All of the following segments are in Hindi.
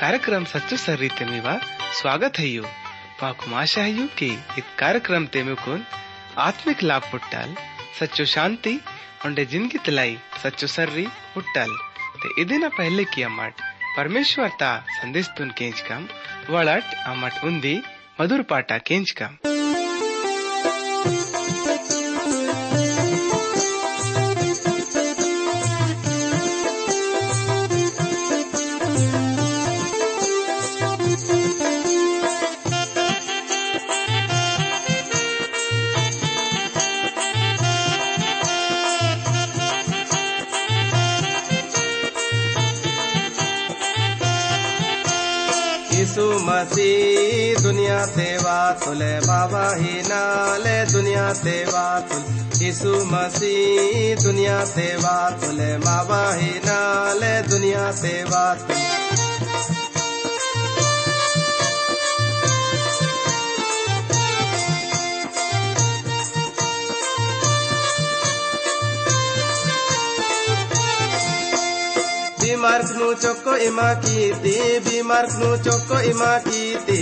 कार्यक्रम सच्चो सर्री तेमीवा स्वागत है यू। पाकुम आशा है यू कि इस कार्यक्रम तेमुकुन आत्मिक लाभ पुट्टाल, सच्चो शांति, उंडे ज़िंदगी तलाई, सच्चो सर्री पुट्टाल। ते इदिना पहले की अम्मट परमेश्वर ता संदेश तुन केंच कम वड़ट अम्मट उंदी मधुर पाटा केंच कम। यीशु मसीह दुनिया सेवा तुले बाबा ही नाले, दुनिया सेवा तुल यीशु मसीह, दुनिया सेवा तुले बाबा ही नाले, दुनिया सेवा तुल बीमार नु चोको इमा कीती बीमार नु चोको इमा कीती।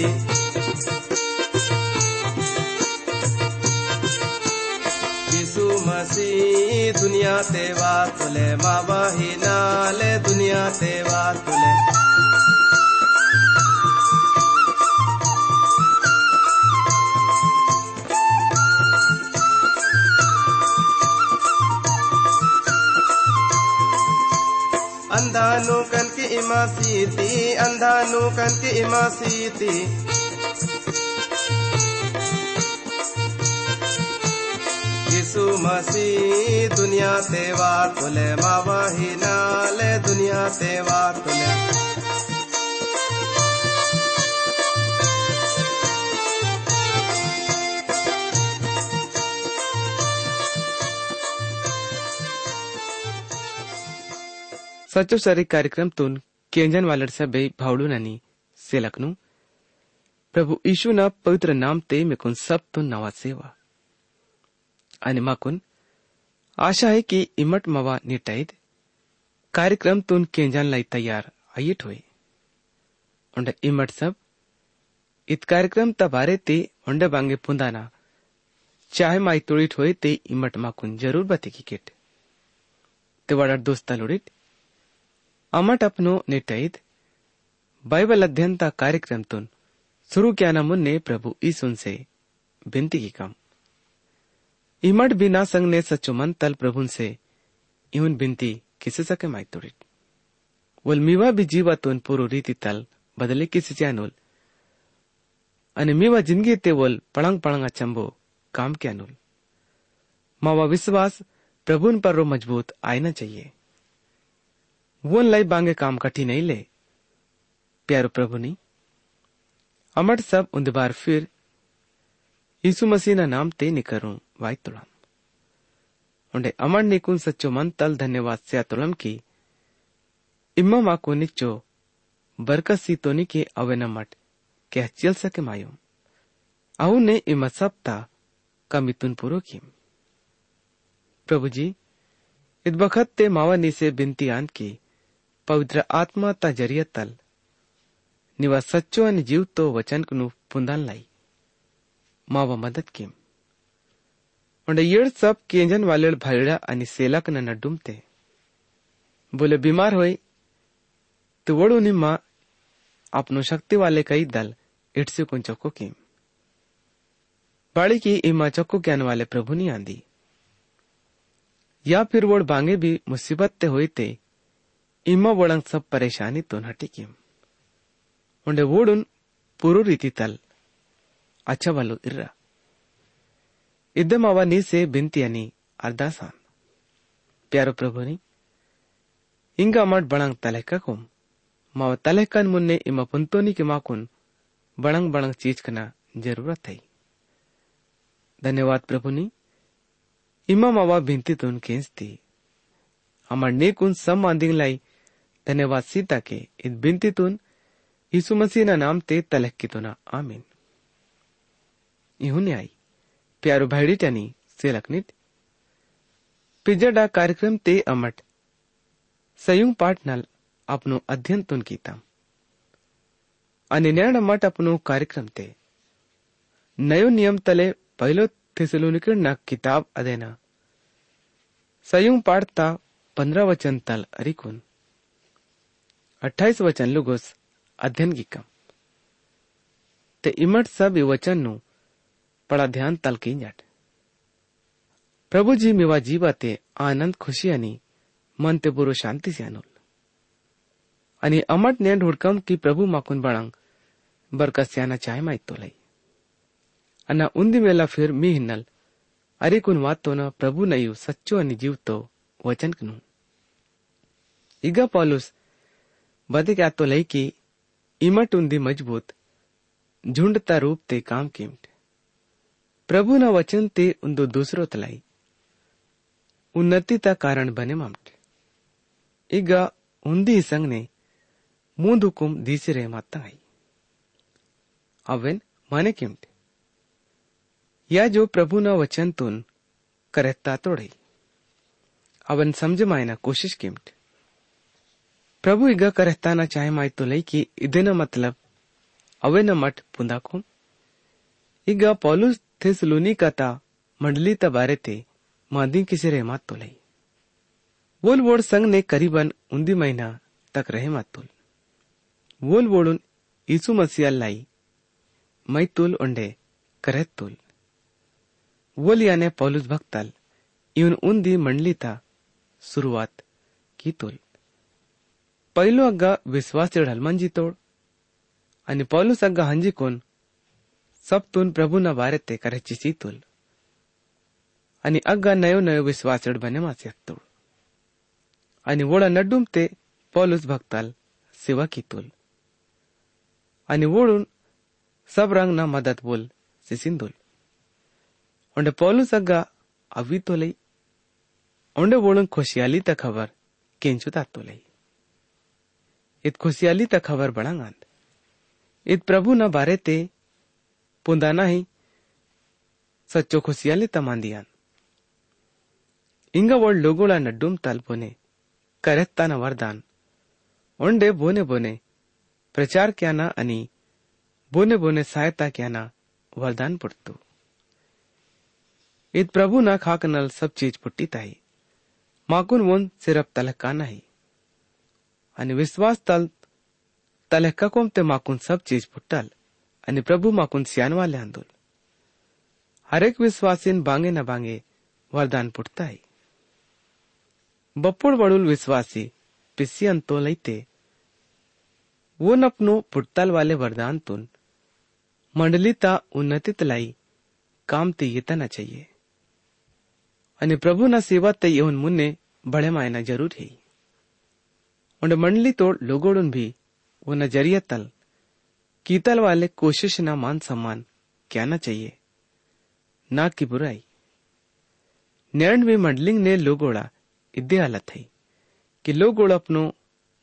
यीशु मसीह, दुनिया सेवा तुले मावा ही नाले दुनिया सेवा तुले अंधानू के इमासी थी दुनिया ते वात तुले बाबा दुनिया ते वात तुल सच्चो सरी कार्यक्रम तुन केंजन वालड सभे भावडून आणि सेलकनु प्रभु यीशु ना पवित्र नाम ते मेकुन सब तुन नवा सेवा। आणि माकुन आशा है कि इमट मवा निटाईद कार्यक्रम तुन केंजन लाई तैयार आयिट होए। उंडे इमट सब, इत कार्यक्रम तबारे ते उंडे बांगे पुंदाना। चाहे माई तुड़ीट होए ते इमट माकुन ज़रूर बते की किट। ते वडा दोस्ता लुड़ीट अमट अपनो नेतईद बाइबल अध्ययन ता कार्यक्रम तुन शुरू क्या ना मुन्ने प्रभु इस उनसे बिंती की कम इमट बिना संग ने सचो मन तल प्रभु से इवन बिंती किसे सके माई तुड़ित वोल मीवा भी जीवा तुन पूरो रीति तल बदले किसी चैनल अने मीवा ज़िंदगी ते वोल पड़ंग पड़ंग चंबो काम क्या नूल मावा विश्वास प्रभुन पर रो मज़बूत आयना चाहिए वो लाई बांगे काम कठी नहीं ले। प्यारो प्रभु नी अमट सब उन्द बार फिर, यीशु मसीह ना नाम ते निकरूं वाई तुलम। उंडे अमर निकुन सच्चो मन तल धन्यवाद से तुलम की, इम्मा मा को निच्चो बरकत सी तोनी के न मट, क्या चल सके मायो। आऊ ने इमा सप्ता का मितुन पुरो की प्रभु जी इत बखत ते मावा नी से बिनती आन की पवित्र आत्मा ता ज़रिया तल। निवा सच्चो आणि जीव तो वचन कनु पुंदान लाई। मावा मदत की उंडे येड सब केंजन वालेड भाईड़ा आणि सेलक न नड्डुमते बोले, बीमार होई तो वड़ू निम्मा अपनो शक्ति वाले कई दल इटसे कुन चक्को की बाड़ी की इमा चक्को ज्ञान वाले प्रभु नहीं आंदी। या फिर वोड़ बांगे भी मुसीबत ते हुई ते इम्मा वळंग सब परेशानी तो नटी हटिकी उन्हें वोड़न पुरु रीति तल। अच्छा वालो इर्रा। इद्दे मावा नी से बिंती अनी अर्दासान। प्यारो प्रभु नी इंगा मट बड़ंग तलेका कुम। मावा तलेकन मुन्ने इमा पुंतोनी के माकुन बड़ंग बड़ंग चीज़ कना ज़रूरत है धन्यवाद प्रभु नी इमा मावा बिंती बिनती तो तुन खेंचती नेकुन सम সম্মান लाई धन्यवाद सीता के इत बिनती तुन यीशु मसीह ना नाम ते तलक की तुना आमीन इहुने आई प्यारो भाईडीटनी सेलकनित पिजडा कार्यक्रम ते अमट संयुक्त पाठ नल આપનું અધ્યયન તું કીતા અને નેણ મટ આપનું કાર્યક્રમ તે નયો નિયમ તલે પહેલો થેસલોનિકના કિતાબ અદેના संयुग पाठता पंद्रह वचन तल अरिकुन 28 વચન લુગોસ अध्ययन की कम। ते इमट सब वचन नु बड़ा ध्यान तल जट। प्रभु जी मेवा जीवा ते आनंद खुशी अनि मन ते पूर्व शांति से अनुल अनि अमट ने ढोड़कम की प्रभु माकुन बड़ंग बरकत स्याना चाय माई तो लई। अना उन्दी मेला फिर मी हिन्नल, अरे कुन वात तो न प्रभु नयु सच्चो अनि जीव तो वचन कनु। इगा पॉलुस बदे क्या तो लई की इमट उन मज़बूत झुंडता रूप ते काम किमट प्रभु न वचन ते उन्दो दूसरो तलाई उन्नति ता कारण बने ममट इगा उन्दी संग ने मुंद हुकुम दीसे रहे माता आई। अवेन माने किमट या जो प्रभु न वचन तुन करता तोड़ी। अवन समझ मायना कोशिश किमट ಪ್ರಭು ಈಗ ಕರೆಸ್ತಾನ ಚಾಹೆ ಮಾಯ್ತು ಲೈಕಿ ಇದೇನ ಮತ್ಲಬ್ ಅವೆನ ಮಠ ಪುಂದಾಕು ಈಗ ಪೌಲುಸ್ ಥೆಸಲೋನಿ ಕತಾ मंडली तबारे थे मादी किसी रहमत तो लई वोल वोड संघ ने करीबन उन्दी महीना तक रहमत तुल वोल वोडून यीशु मसीह लाई मै तुल उंडे करत तुल वोलियाने पौलुस भक्ताल इवन उंदी मंडलीता सुरुवात की तोल पहिलो अग्गा विश्वास चढाल मंजी तोड। आणि पौलुस अग्गा हंजी कोण सबतून प्रभूना बारे ते करायची सीतोल आणि अग्गा नयो नयो विश्वास बने मासे तोड। आणि वोळा नड्डूम ते पौलुस भक्ताल सेवा की तोल। आणि वोळून सब रंग ना मदत बोल सिसिंदोल onde Paulus agga avi tolei onde bolun खुशहाली तक खबर केंचु ता तोलई इत खुशियाली तक खबर बड़ांगांत इत प्रभु न बारे ते पुंदाना ही सच्चो खुशियाली तमांदियान इंगा वोड लोगोड़ा नड्डुम तालपोने करेत्ता न वरदान। ओंडे बोने बोने, प्रचार क्या ना अनि, बोने बोने सहायता क्या ना, वरदान पुटतो इत प्रभु ना खाकनल सब चीज़ पुट्टी ताई माकुन वोन सिर्फ़ तलकाना ही आणि विश्वास तल तले ककोम ते माकून सब चीज़ फुटल आणि प्रभु माकून सियान वाले आंदोल हरेक विश्वासिन बांगे न बांगे वरदान फुटताय बपुड़ वडूल विश्वासी पिसी अंतो लैते वो नपनो फुटताल वाले वरदान तुन, मंडलीता उन्नतित लाई, काम ते येताना चाहिए। आणि प्रभु न सेवा ते येऊन मुन्ने बड़े मायना ज़रूर है उन्हें मंडली तो लोगोड़न भी, वो नज़रिया तल। कीतल वाले कोशिश ना मान सम्मान, क्या ना चाहिए? ना की बुराई। नैंड में मंडलिंग ने लोगोड़ा इदे हालत है, कि लोगोड़ अपनो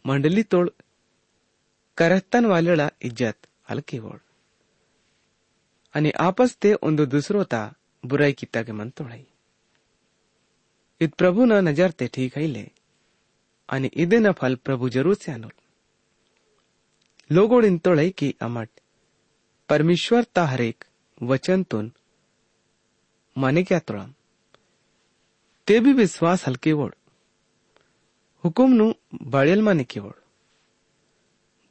मंडली तोड़ करहतन वाले इज़्ज़त हल्के वोड़ अने आपस ते उन दूसरों ता बुराई ಕಿತ್ತಾಗೆ ಮನ್ ತೋಳೈ प्रभु ना नज़र ते ठीक है ले इदेन फल प्रभु ज़रूर से अनुल लोगोड इंतोळै की अमट परमेश्वर ता हरेक वचन तुन माने क्या तोळम ते भी विश्वास हलके वोड हुकुम नु बाळेल माने की वोड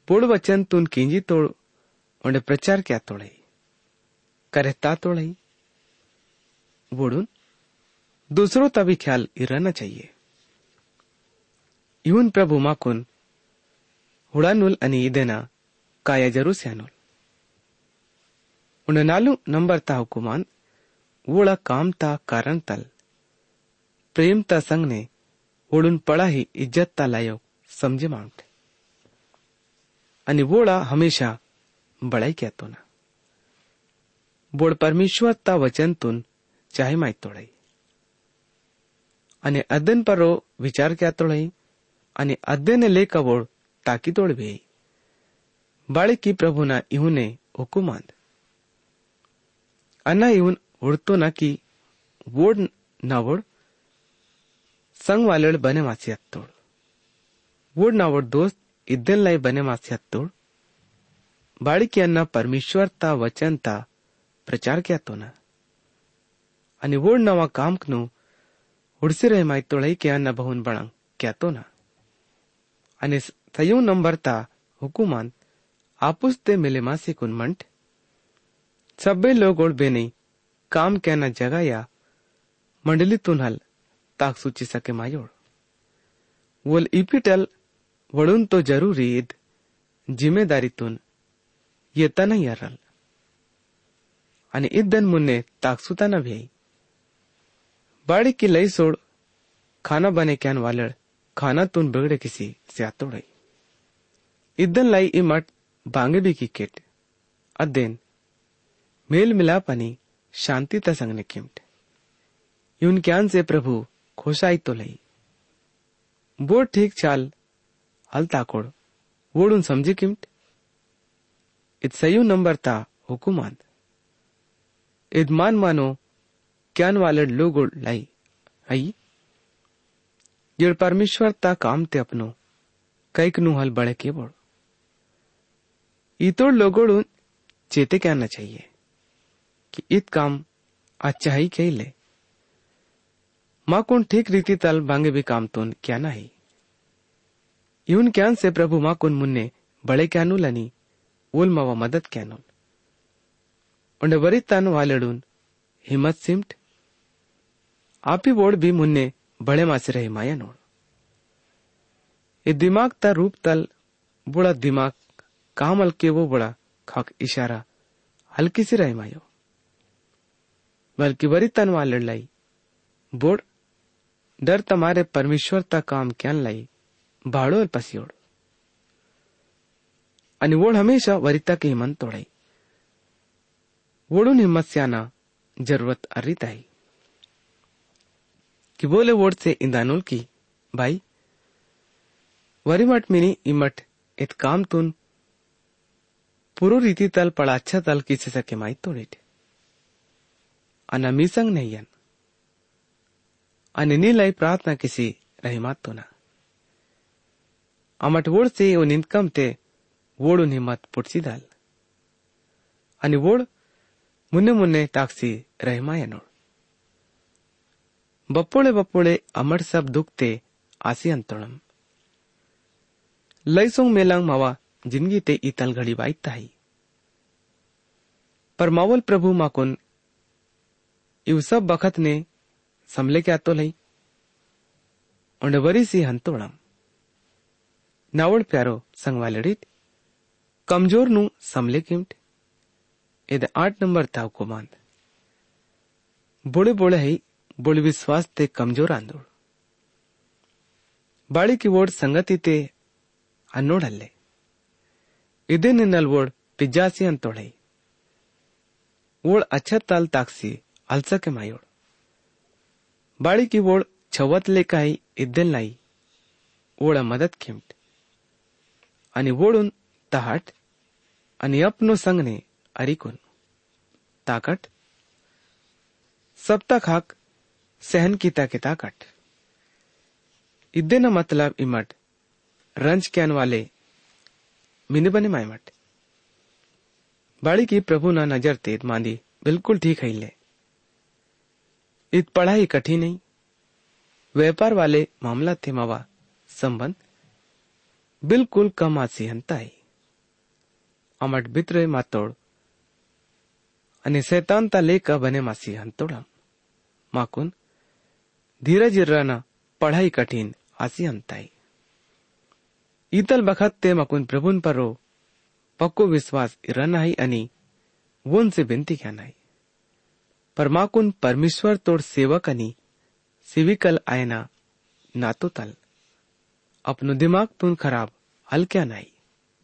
बोड वचन तुन किंजी तोड ओंडे प्रचार क्या तोळै करता तोळै वोडून दूसरों तभी ख्याल रहना चाहिए Iun Prabhumakun, Hudanul ani idena, kaya jarusianul. ಉಣ ನಾಲು ನಂಬರ್ ತಾ ಹುಕುಮಾನ್ ಓಳ ಕಾಮ್ ತಾ ಕಾರಣ ತಲ್ प्रेम ता संग ने ओढून पडाही इज़्ज़त ता लायक समजे मांगते। आणि वोळा हमेशा बळाई केतो ना। बोड परमेश्वर ता वचनतून चाहे माहित तोडाई। आणि अदन परो विचार क्या तोडाई। અને અદ્વૈને લેક અવોળ તાકી દોડવે બાળકી પ્રભુના ઇહુને હુકુમાંદ અના ઇહુન ઉડતો નાકી વોડ નાવોડ સંગ બને માસી હત્તોડ વોડ નાવોડ દોસ્ત इद्दन लाई बने मासी हत्तोड़ बाळकियांना परमेश्वरता वचनता प्रचार क्या तो ना आणि वोड नवा कामकनु हुडसी रहे माहितोळई के अन्ना बहुन बळांग क्या तो ना અને થયું નંબરતા હુકુમાન આપુસ્તે મિલેમાં સિકુન મંટ સબ્બે લોગોળ બેને કામ કેના જગાયા મંડલી તુનહલ તાક સૂચી સકે માયોળ વોલ ઇપિટલ વડુન તો જરૂરી ઈદ ज़िम्मेदारी तुन येता नाही यारल आणि इद्दन मुन्ने ताकसुता ना भी बाड़ी की लई सोड खाना बने क्यान वालड़ खाना तुन बिगड़े किसी से आतोड़ई इद्दन लाई इमट बांगे भी की किट। अदेन मेल मिलाप अनि शांति तसंगने किमट। यून क्यान से प्रभु खोशाई तो लई। बोर ठीक चाल, हल ताकोड़, वोडून समझी किमट। इत सयू नंबर ता हुकुमान। इद मान मानो क्यान वाले लोग लाई, आई? जड़ परमेश्वर ता काम ते अपनो कैक नु हल बड़े के बोड़। इतोड़ लोगोड़ चेते कहना चाहिए कि इत काम अच्छा ही कही ले। माँ कौन ठीक रीति तल बांगे भी काम तो क्या ना ही। यून क्यान से प्रभु माँ कौन मुन्ने बड़े क्यानु लनी ओल मावा मदद क्यानु उन्हें वरी तन वालेडून हिम्मत सिमट। आप ही वोड़ भी मुन्ने ಬಳೆ ಮಾಸಿರ ಹಿಮಾಯ ನೋಡು. ये दिमाग ता रूप तल बुड़ा दिमाग कामल के वो बुड़ा खाक इशारा हल्की सी रही मायो बल्कि बरी तनवा लड़लाई बोड़ डर तुम्हारे परमेश्वर ता काम क्या लाई भाड़ो और पसियोड़ अनिवोड़ हमेशा वरिता के हिमन तोड़ाई वोड़ू हिम्मत स्याना ज़रूरत अरिताई कि बोले वोड से इंदानुल की, भाई। वरिमट मिनी इमट इत काम तुन। पुरु रीति तल, पड़ा अच्छा तल, किसी सके माई तोड़िट अना मीसंग नहीं अने। लाई प्रार्थना किसी रहीमात तो ना। अमट वोड से वो निंदकम ते वोडून हिम्मत पुटसी दाल। आणि वोड, मुन्ने मुन्ने ताकसी रहमाया नोड। बपोले बपोले अमर सब दुखते आसी अंतरम લઈસોંગ मेलांग मावा ज़िंदगी ते इतल घड़ी બાઈ ताई पर मावल प्रभु माकुन इव सब बखत ने समले के आतो लई उंडवरी सी हंतोड़म नावड़ प्यारो संगवालड़ित कमज़ोर नु समले किमट इद आठ नंबर ताव को मांद बोले बोले ही बुड विश्वास ते कमज़ोर आंदोळ ಬಾಳಿಕಿ ಓಡ್ ಸಂಗತಿತೆ ಅನ್ನೋಡಲ್ಲೆ ಇದೇ ನಿನ್ನಲ್ವೋಡ್ ಪಿಜ್ಜಾಸಿ ಅಂತೋಳೆ ಓಳ್ ಅಚ್ಚತ್ತಾಲ್ ತಾಕ್ಸಿ ಅಲ್ಸಕ್ಕೆ ಮಾಯೋಳ್ ಬಾಳಿಕಿ ಓಳ್ ಛವತ್ಲೆ ಕಾಯಿ ಇದ್ದೆಲ್ಲಾಯಿ ಓಳ ಮದತ್ ಕೆಂಟ್ आणि ओढून तहाट आणि अपनो सांगणे अरिकून ताकट सप्ताखाक सहन किता के ताकत इदे मतलब ಸಹನ್ಕಿತಕಿತಾಕಟ್ ಇದ್ದೇನ ಮತ್ಲಬ್ ಇಮಟ್ ರಂಜ್ ಕ್ಯಾನ್ ವಾಲೆ मिनिबने मायमट बाड़ी की प्रभु ना नज़र तेज मांदी, बिल्कुल ठीक है ले इत पढ़ाई कठिन नहीं, व्यापार वाले मामला थे मावा, संबंध, बिल्कुल कम आसी हंता है। अमट बित्र मातोड़ અને શેતાન તા લેખ બને માસી હંતોડા માકુન धीरज रहना पढ़ाई कठिन ಧೀರಜಿರ್ರನ ಪಢಾಯಿ ಕಠಿನ್ ಆಸಿ ಅಂತಾಯಿ ಇತಲ್ ಬಖತ್ ತೇ ಮಕುನ್ ಪ್ರಭುನ್ ಪರೋ ಪಕ್ಕು ವಿಶ್ವಾಸ್ ಇರನಾಯಿ ಅನಿ उनसे विनती घ्यानाई परमाकुन परमेश्वर तोड सेवक अनि, सिविकल आयना नातो तल। अपनो दिमाग तुन खराब हल क्या नहीं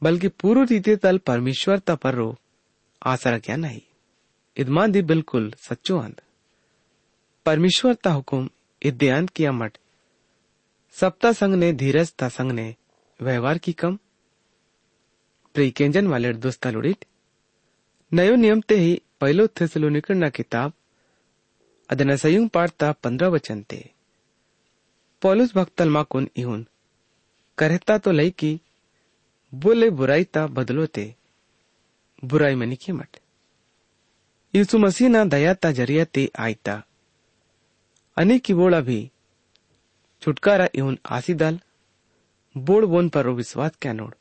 बल्कि पूर्व रीति तल परमेश्वर त पर रो, आसरा क्या नहीं इदमा दी बिल्कुल सच्चो अंत परमेश्वर त हुकुम इद्यांत किया मट सप्ता संघ ने, धीरज ता संघ ने, व्यवहार की कम। प्रिकेंजन वाले दोस्ता लुड़िट। नयो नियम ते ही पहलो थेसलोनिकन ना किताब, अदन संयुक्त पाठ पंद्रह वचन ते। पौलुस भक्तल माकुन इहुन। करता तो लई की, बोले बुराई ता बदलो बदलोते बुराई मनी के मट यीशु मसीह ना दया ता ज़रिया ते आयता। अनेक की बोला भी, छुटकारा एवं आसी दल बोड़ बोन पर विश्वास क्या नोड़।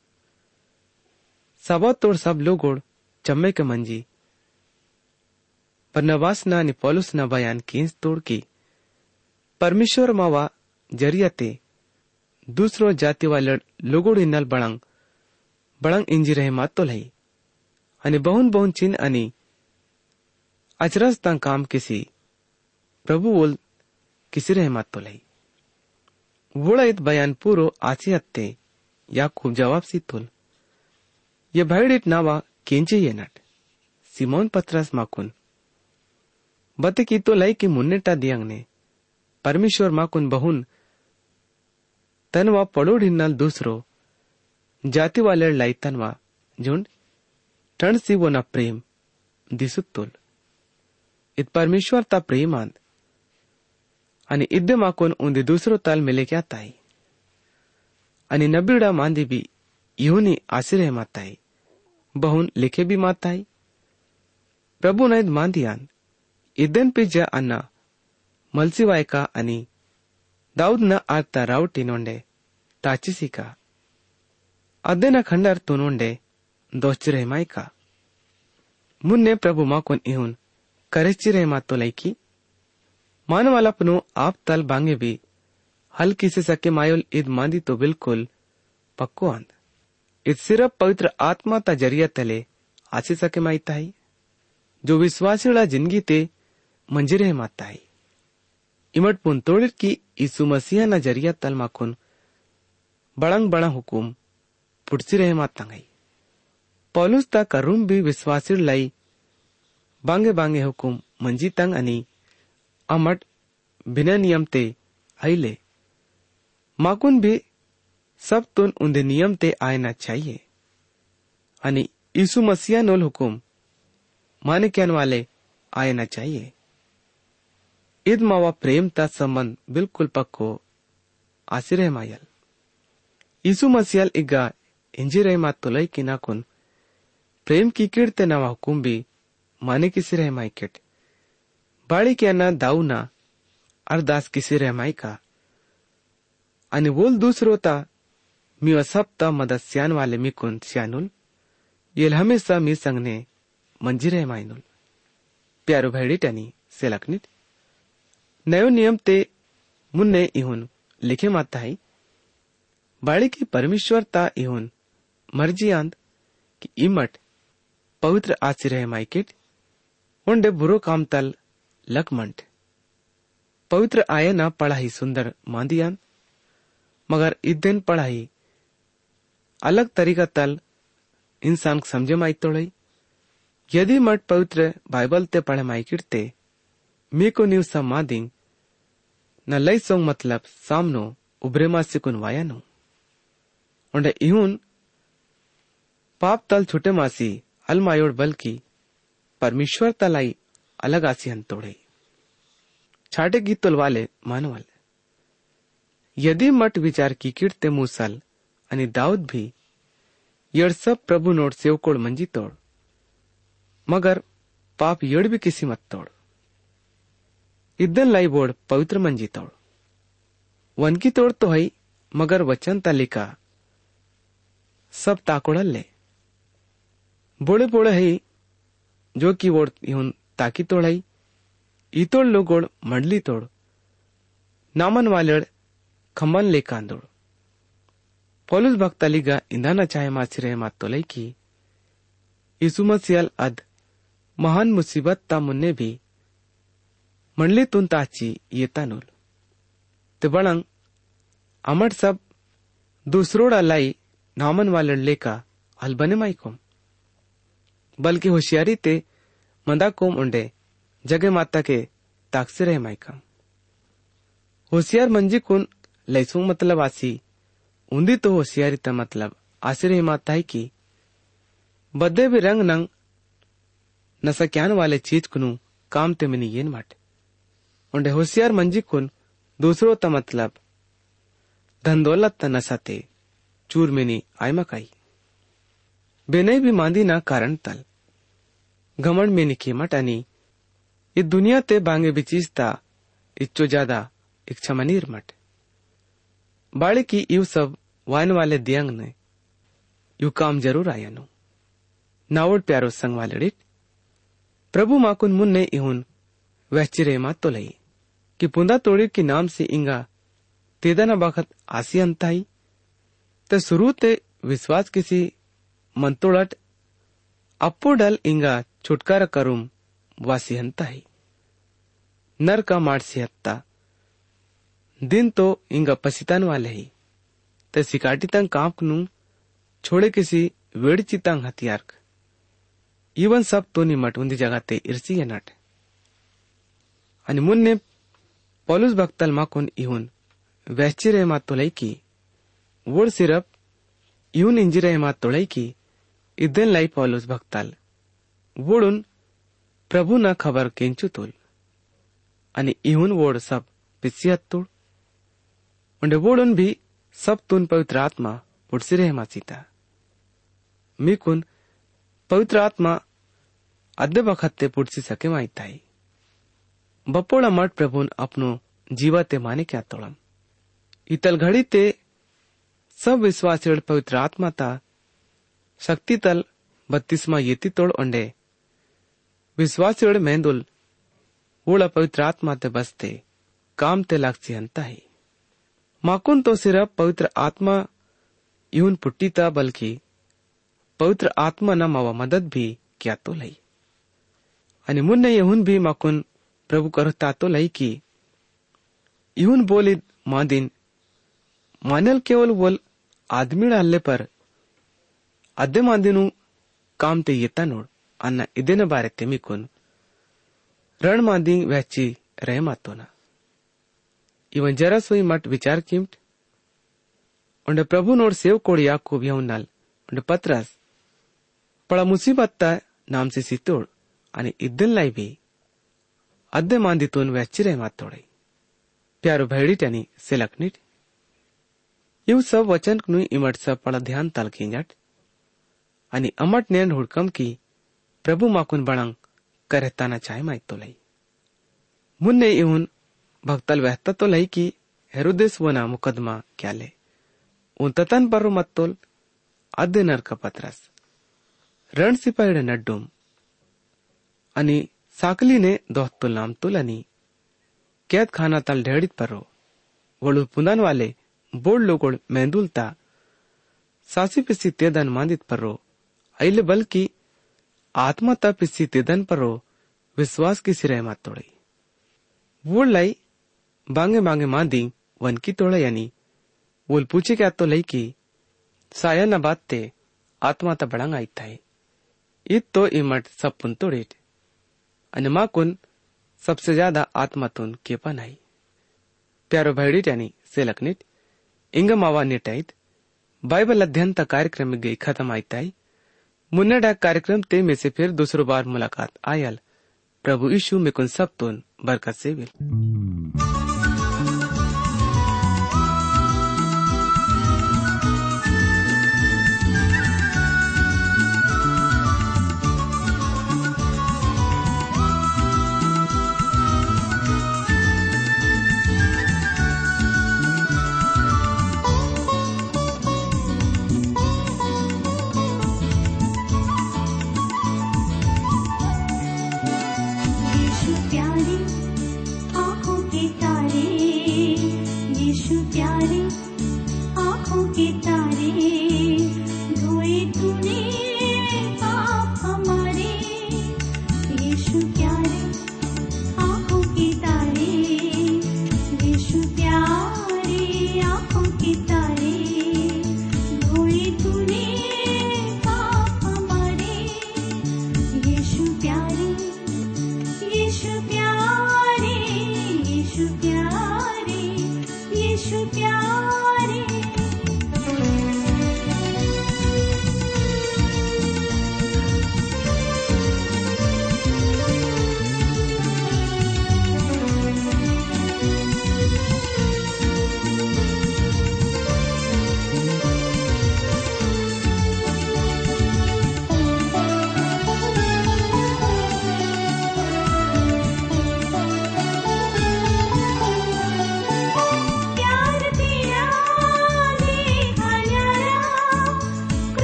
सबा तोड़ सब लोग चम्मे के मंजी। बरनबास ना निपोलुस ना बयान कींस तोड़ की। परमेश्वर मावा ज़रिया ते, दूसरो जाति वाले लोगोड़ नल बड़ंग बड़ंग इंजी रहे मातो तो लही। अने बहुन बहुन चिन्ह अनि अचरस तां काम किसी, प्रभु बोल किसी रहमत तो लई बुड़ा बयान पूरो आचे अत्ते या खूब जवाब सी तुल। ये भाई डिट नावा केंचे ये नट। सिमोन पत्रस माकुन। बत की तो लई की मुन्नेटा दियंग ने। परमेश्वर माकुन बहुन। तनवा पड़ो ढिन्नल दूसरो। जाति वाले लाई तनवा झुंड टण सी वो न प्रेम। दिसुत तुल। इत परमेश्वर ता प्रेमांत आणि इद्दे माकोन उंदी दुसरो ताल मिले क्या ताई आणि नबीड़ा मांदी भी इहुनी आसिरे माताई बहुन लिखे भी माताई प्रभु नैद मांदियान इद्दन पिज्जा अन्ना मलसी वायका आणि दाऊद न आर्ता रावटी नोंडे ताचिसी का अद्देना खंडर तू नोंडे दोश्चिरे मायका मुन्ने प्रभु माकोन इहुन करेचिरे मातो लैकी मानवालापनो आप तल बांगे भी। हल्की से सके मायोल ईद मांदी तो बिल्कुल पक्को आंद। ईद सिर्फ़ पवित्र आत्मा ता ज़रिया तले, आसी सके माईता है जो विश्वासीला ज़िंदगी ते मंजिरे माता है इमट पुन तोड़िर की ईसु मसीहा ना ज़रिया तल माकुन बड़ंग बड़ा हुकुम पुटसी रहे माता गई पौलुस ता करुम भी विश्वासी लाई बांगे बांगे हुकुम मंजी तंग अनी। अमट बिना नियम ते आईले। माकुन भी सब तुन उन्दे नियम ते आयना चाहिए। आणि यीशु मसीहा नोल हुकुम माने क्यान वाले आयना चाहिए। ईद मावा प्रेम ता संबंध बिल्कुल पक्को, आसिरे मायल। यीशु मसीहल इग्गा इंजिरे मात तुलई की नाकुन प्रेम की कीर्ते नवा हुकुम भी माने किसी रहे माइकेट। बाळिक्यांना दाऊना अरदास किसी रहमाई का? आणि बोल दुसरोता मी असप्ता मदत स्यान वाले मी कुन स्यानुल, येल हमेशा मी संगने मंजी रहमाइनुल। प्यारो भैडी टनी, सेलकनित। नयो नियम ते मुन्ने इहुन, लिखे माता है बाड़ी की परमेश्वरता इहुन, मर्ज़ी आंद कि इमट, पवित्र आसी रहे माइकेट उंडे बुरो काम तल लकमंट। पवित्र आय न पढ़ाई सुंदर मांदियान, मगर इदेन पढ़ाई अलग तरीका तल इंसान समझे माई तोड़ई। यदि मट पवित्र बाइबल ते पढ़े माई किरते मी को न्यू सा मादिंग, न लई सोंग मतलब सामनो उभरे मा सिकुन वायानो उंडे इहुन पाप तल छुटे मासी अलमायोड़ बल्कि परमेश्वर तलाई अलग आसी हंतोड़े छाटे गीतोल वाले मानवल। यदि मठ विचार की कीर्ते मूसल आणि दाऊद भी, यड सब प्रभु नोट सेवकोड मंजी तोड। मगर पाप यड भी किसी मत तोड। इद्दन लाई बोड पवित्र मंजी तोड। वनकी तोड तो हई, मगर वचन तालिका सब ताकोड़ल ले। बोड़े बोड़े हई, जो की वोड ताकी तोड़ाई। इतोड़ लोगोड़ मंडली तोड़। नामन वालेड़, खम्बन ले कांदोड़। पौलुस भक्तलिगा इंदाना चाहे मासिरे मातोलई की। यीशु अद महान मुसीबत ता मुन्ने भी। मंडली तुन ताची येता नूल ते बड़ंग अमर सब दूसरोड़ा लाई नामन वाले लेका अलबने माइकोम बल्कि होशियारी ते मंदा कोम उंडे, जगे माता के ताकसे रहे माइका होशियार मंजी कुन लैसू मतलब आसी उन्दी तो होशियारी ता मतलब आसी रहे माता है की, बदे भी रंग नंग न सक्यान वाले चीज़ कुनु काम ते मिनी येन माटे। उंडे होशियार मंजी कुन दूसरो ता मतलब धन दौलत ता नसाते, चूर मिनी आय मकाई बेनई भी मांदी ना कारण तल। घमंड में निकीमट आणि ये दुनिया ते बांगे बिचीजता इच्चो ज़्यादा इच्छा मनीर मट बाळे की यू सब वायन वाले दियंग ने, यू काम ज़रूर आयनो नावड प्यारो संग वाले डिट। प्रभु माकुन मुन्ने इहुन वहचिरे मात तो लई, कि पुंदा तोड़ी की नाम से इंगा तेदना बखत आसी अंताई। ते शुरू ते विश्वास किसी मंतोड़ट, अप्पो डल इंगा छुटकारा करुम वासी हंताई नर का माट से हत्ता। दिन तो इंगा पसितन वाले ही ते सिकाटी तंग काँप नु, छोड़े किसी वेड़ची तंग हथियार इवन सब तो निमट उंदी जगह ते इर्सी ये नट। आणि मुन्ने पॉलुस भक्तल माकून इहून वैश्चिरे मात तोलैकी वोड सिरप इहून इंजिरे मात तोलैकी इदेन लाई पॉलुस भक्तल। वोडून प्रभु न खबर केंचू तोल। आणि इहून वोड सब पिसियत्तुड उंडे वोडून भी सब तुन पवित्र आत्मा पुडसिरे मासीता मीकुन पवित्र आत्मा अद्दे बखत ते पुडसी सके माहिताई बपोड़ा मठ प्रभुन अपनो जीवा ते माने क्या तोड़म इतल घड़ी ते सब विश्वास पवित्र आत्मा ता शक्ति तल बत्तीसमा येती तोड़ ओंडे पवित्र आत्मा ते बसते काम ते लागची अंता ही माकुन तो सिर्फ़ पवित्र आत्मा यून पुट्टी ता बल्कि पवित्र आत्मा न मावा मदद भी क्या तो लई आणि मुन्ने यहून भी माकुन प्रभु करता तो लई की इहुन बोली मादिन मानल केवल बोल आदमी हल्ले पर अद्दे मादिनु काम ते येता नोड अन्न इदेन बारे तेमिकुन रण मादी व्याची रह मातो ना इवन जरा सोई मट विचार किमट उंड प्रभु नोड सेव कोड याकूब यहुन्नाल उंड पत्रस पड़ा मुसीबत ता नाम से सितोड आणि इद्दन लाई भी अद्दे मांदितून व्याचिरे मातोडे प्यारो भैडीट आणि सेलकनीट ಇವು सब वचन नु इमट सब पड़ा ध्यान ताल किंजट आणि अमट नेन हुडकम की प्रभु माकून बळांक करताना तो माहितोलई मुन्ने येऊन भक्तल वेहततोलई की हेरुदेस वना मुकदमा केले उंततन बरो मत्तोल अद्य नरक पत्रस। रण सिपाईड नड्डूम आणि साकलीने दोहतुल नामतुल आणि कैद खाना तल ढेड़ित परो। वळू पुनन वाले बोर्ड लोकोड मेंदुलता। सासी पिसी तेदन मांदित परो। ऐले बल्कि आत्मा तप इसी तिदन पर हो, विश्वास ತಪ್ಪಿಸಿ ತಿದ್ದನ್ಪರು मत ಸಿರೆ वो वोड़लाई बांगे बांगे माँ दी, वन की तोड़ा यानी। वो पूछे क्या तो लई की, साया न बात ते आत्मा ता बड़ा आई था इत तो इमट सब पुन तोड़ेट अनमा कुन, सबसे ज़्यादा आत्मा तुन के पन आई प्यारो भैडीट यानी से लकनिट इंग मावा निटाइत बाइबल अध्ययन तक कार्यक्रम में गई खत्म आई ताई मुन्ने डाक कार्यक्रम ते में से फिर दूसरो बार मुलाकात। आयल। प्रभु यीशु में कुन सब तुन। बरकत से विल।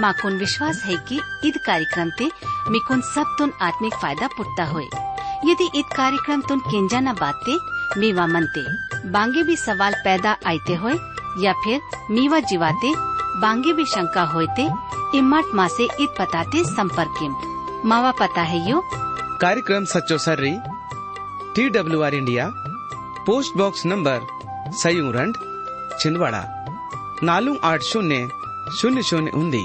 माकुन विश्वास है कि ईद कार्यक्रम ते मिकुन सब तुन आत्मिक फ़ायदा पुटता हो यदि ईद कार्यक्रम तुन केंजा न बाते, मीवा मनते, बांगे भी सवाल पैदा आते हो या फिर मीवा जीवाते, बांगे भी शंका होते इम्मट माँ से ईद पताते संपर्क मावा पता है यो? कार्यक्रम सचो सर्री T W R India, post box number सयूरंड Chhindwara, नालू आठ शून्य शून्य शून्य उन्दी।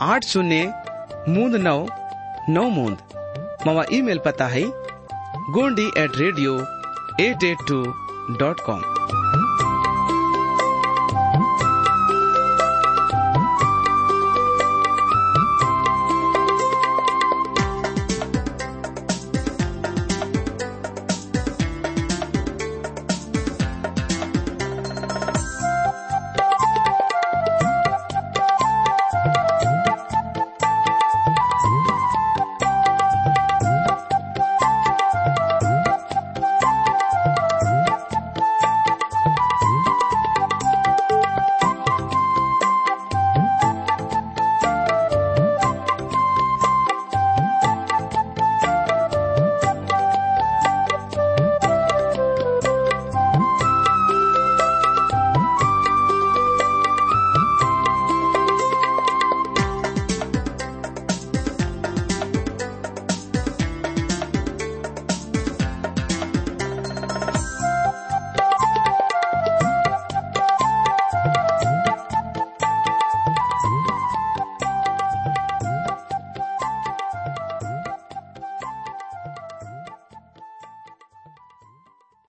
आठ शून्य मूंद नौ नौ मूंद मावा ईमेल पता है, Gondi at radio eight eight two dot com